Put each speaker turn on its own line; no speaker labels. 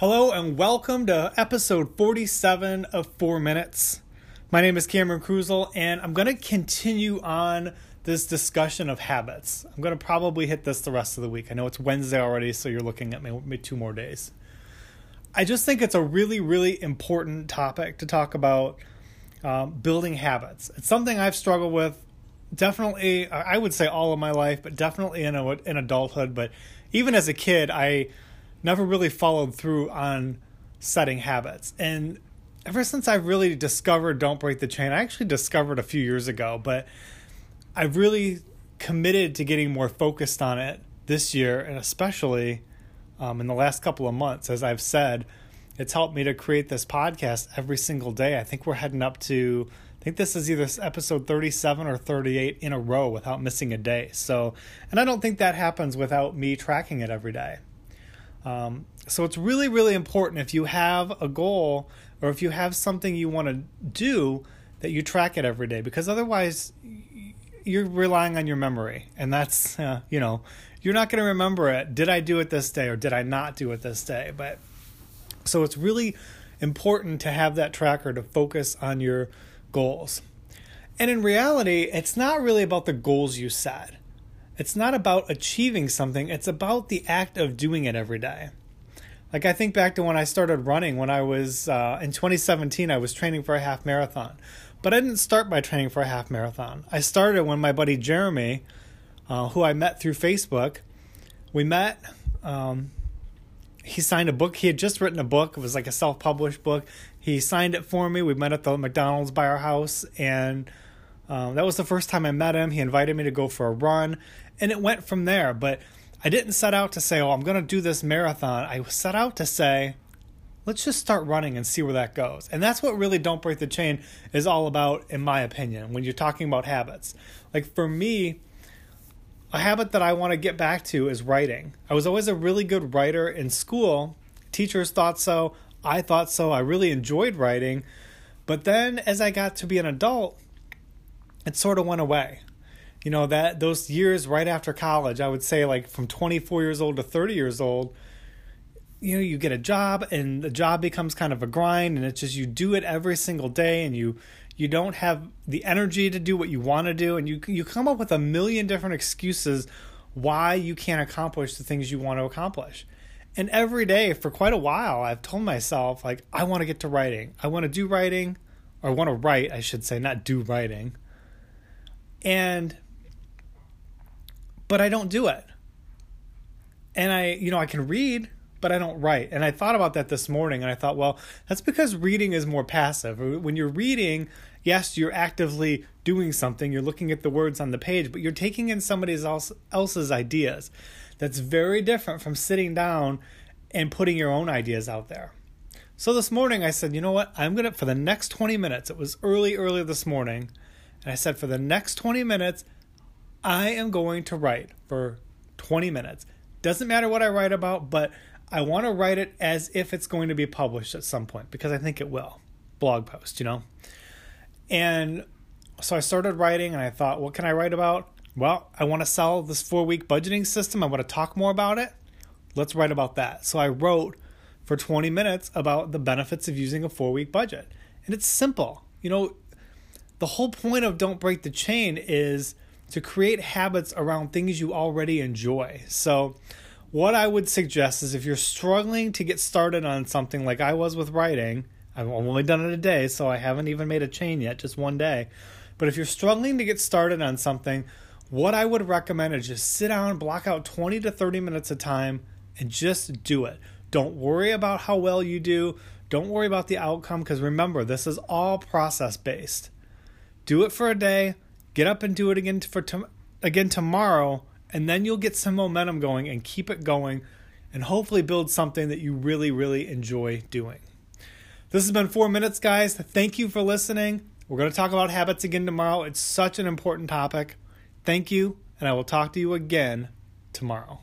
everyone. Welcome to episode 47 of 4 Minutes. My name is Cameron Kruzel, and I'm going to continue on this discussion of habits. I'm going to probably hit this the rest of the week. I know it's Wednesday already, so you're looking at me two more days. I just think it's a really, really important topic to talk about um, building habits. It's something I've struggled with definitely, I would say all of my life, but definitely in, a, in adulthood. But even as a kid, I never really followed through on setting habits. And ever since I've really discovered Don't Break the Chain, I actually discovered a few years ago, but I've really committed to getting more focused on it this year, and especially um, in the last couple of months. As I've said, it's helped me to create this podcast every single day. I think we're heading up to, I think this is either episode 37 or 38 in a row without missing a day. So, and I don't think that happens without me tracking it every day. Um, so it's really, really important if you have a goal or if you have something you want to do that you track it every day because otherwise you're relying on your memory. And that's uh, you know you're not going to remember it did i do it this day or did i not do it this day? But so it's really important to have that tracker to focus on your goals. And in reality it's not really about the goals you set it's not about achieving something, it's about the act of doing it every day. Like I think back to when I started running when I was uh, in 2017, I was training for a half marathon. But I didn't start by training for a half marathon. I started when my buddy Jeremy, uh, who I met through Facebook, we met. Um, he signed a book. He had just written a book. It was like a self published book. He signed it for me. We met at the McDonald's by our house. And um, that was the first time I met him. He invited me to go for a run and it went from there. But I didn't set out to say, oh, I'm going to do this marathon. I set out to say, let's just start running and see where that goes. And that's what really Don't Break the Chain is all about, in my opinion, when you're talking about habits. Like for me, a habit that I want to get back to is writing. I was always a really good writer in school. Teachers thought so. I thought so. I really enjoyed writing. But then as I got to be an adult, it sort of went away. You know that those years right after college i would say like from 24 years old to 30 years old you know you get a job and the job becomes kind of a grind and it's just you do it every single day and you you don't have the energy to do what you want to do and you you come up with a million different excuses why you can't accomplish the things you want to accomplish. And every day for quite a while i've told myself like i want to get to writing. I want to do writing or I want to write i should say not do writing and but I don't do it. And I, you know, I can read, but I don't write. And I thought about that this morning and I thought, well, that's because reading is more passive. When you're reading, yes, you're actively doing something, you're looking at the words on the page, but you're taking in somebody else, else's ideas. That's very different from sitting down and putting your own ideas out there. So this morning I said, you know what? I'm going to, for the next 20 minutes, it was early, early this morning, and I said, for the next 20 minutes, I am going to write for 20 minutes. Doesn't matter what I write about, but I want to write it as if it's going to be published at some point because I think it will. Blog post, you know? And so I started writing and I thought, what can I write about? Well, I want to sell this four week budgeting system. I want to talk more about it. Let's write about that. So I wrote for 20 minutes about the benefits of using a four week budget. And it's simple. You know, the whole point of Don't Break the Chain is to create habits around things you already enjoy. So, what I would suggest is if you're struggling to get started on something like I was with writing, I've only done it a day, so I haven't even made a chain yet, just one day. But if you're struggling to get started on something, what I would recommend is just sit down, block out 20 to 30 minutes of time, and just do it. Don't worry about how well you do. Don't worry about the outcome because remember, this is all process based. Do it for a day, Get up and do it again for to- again tomorrow, and then you'll get some momentum going and keep it going, and hopefully build something that you really, really enjoy doing. This has been four minutes, guys. Thank you for listening. We're going to talk about habits again tomorrow. It's such an important topic. Thank you, and I will talk to you again tomorrow.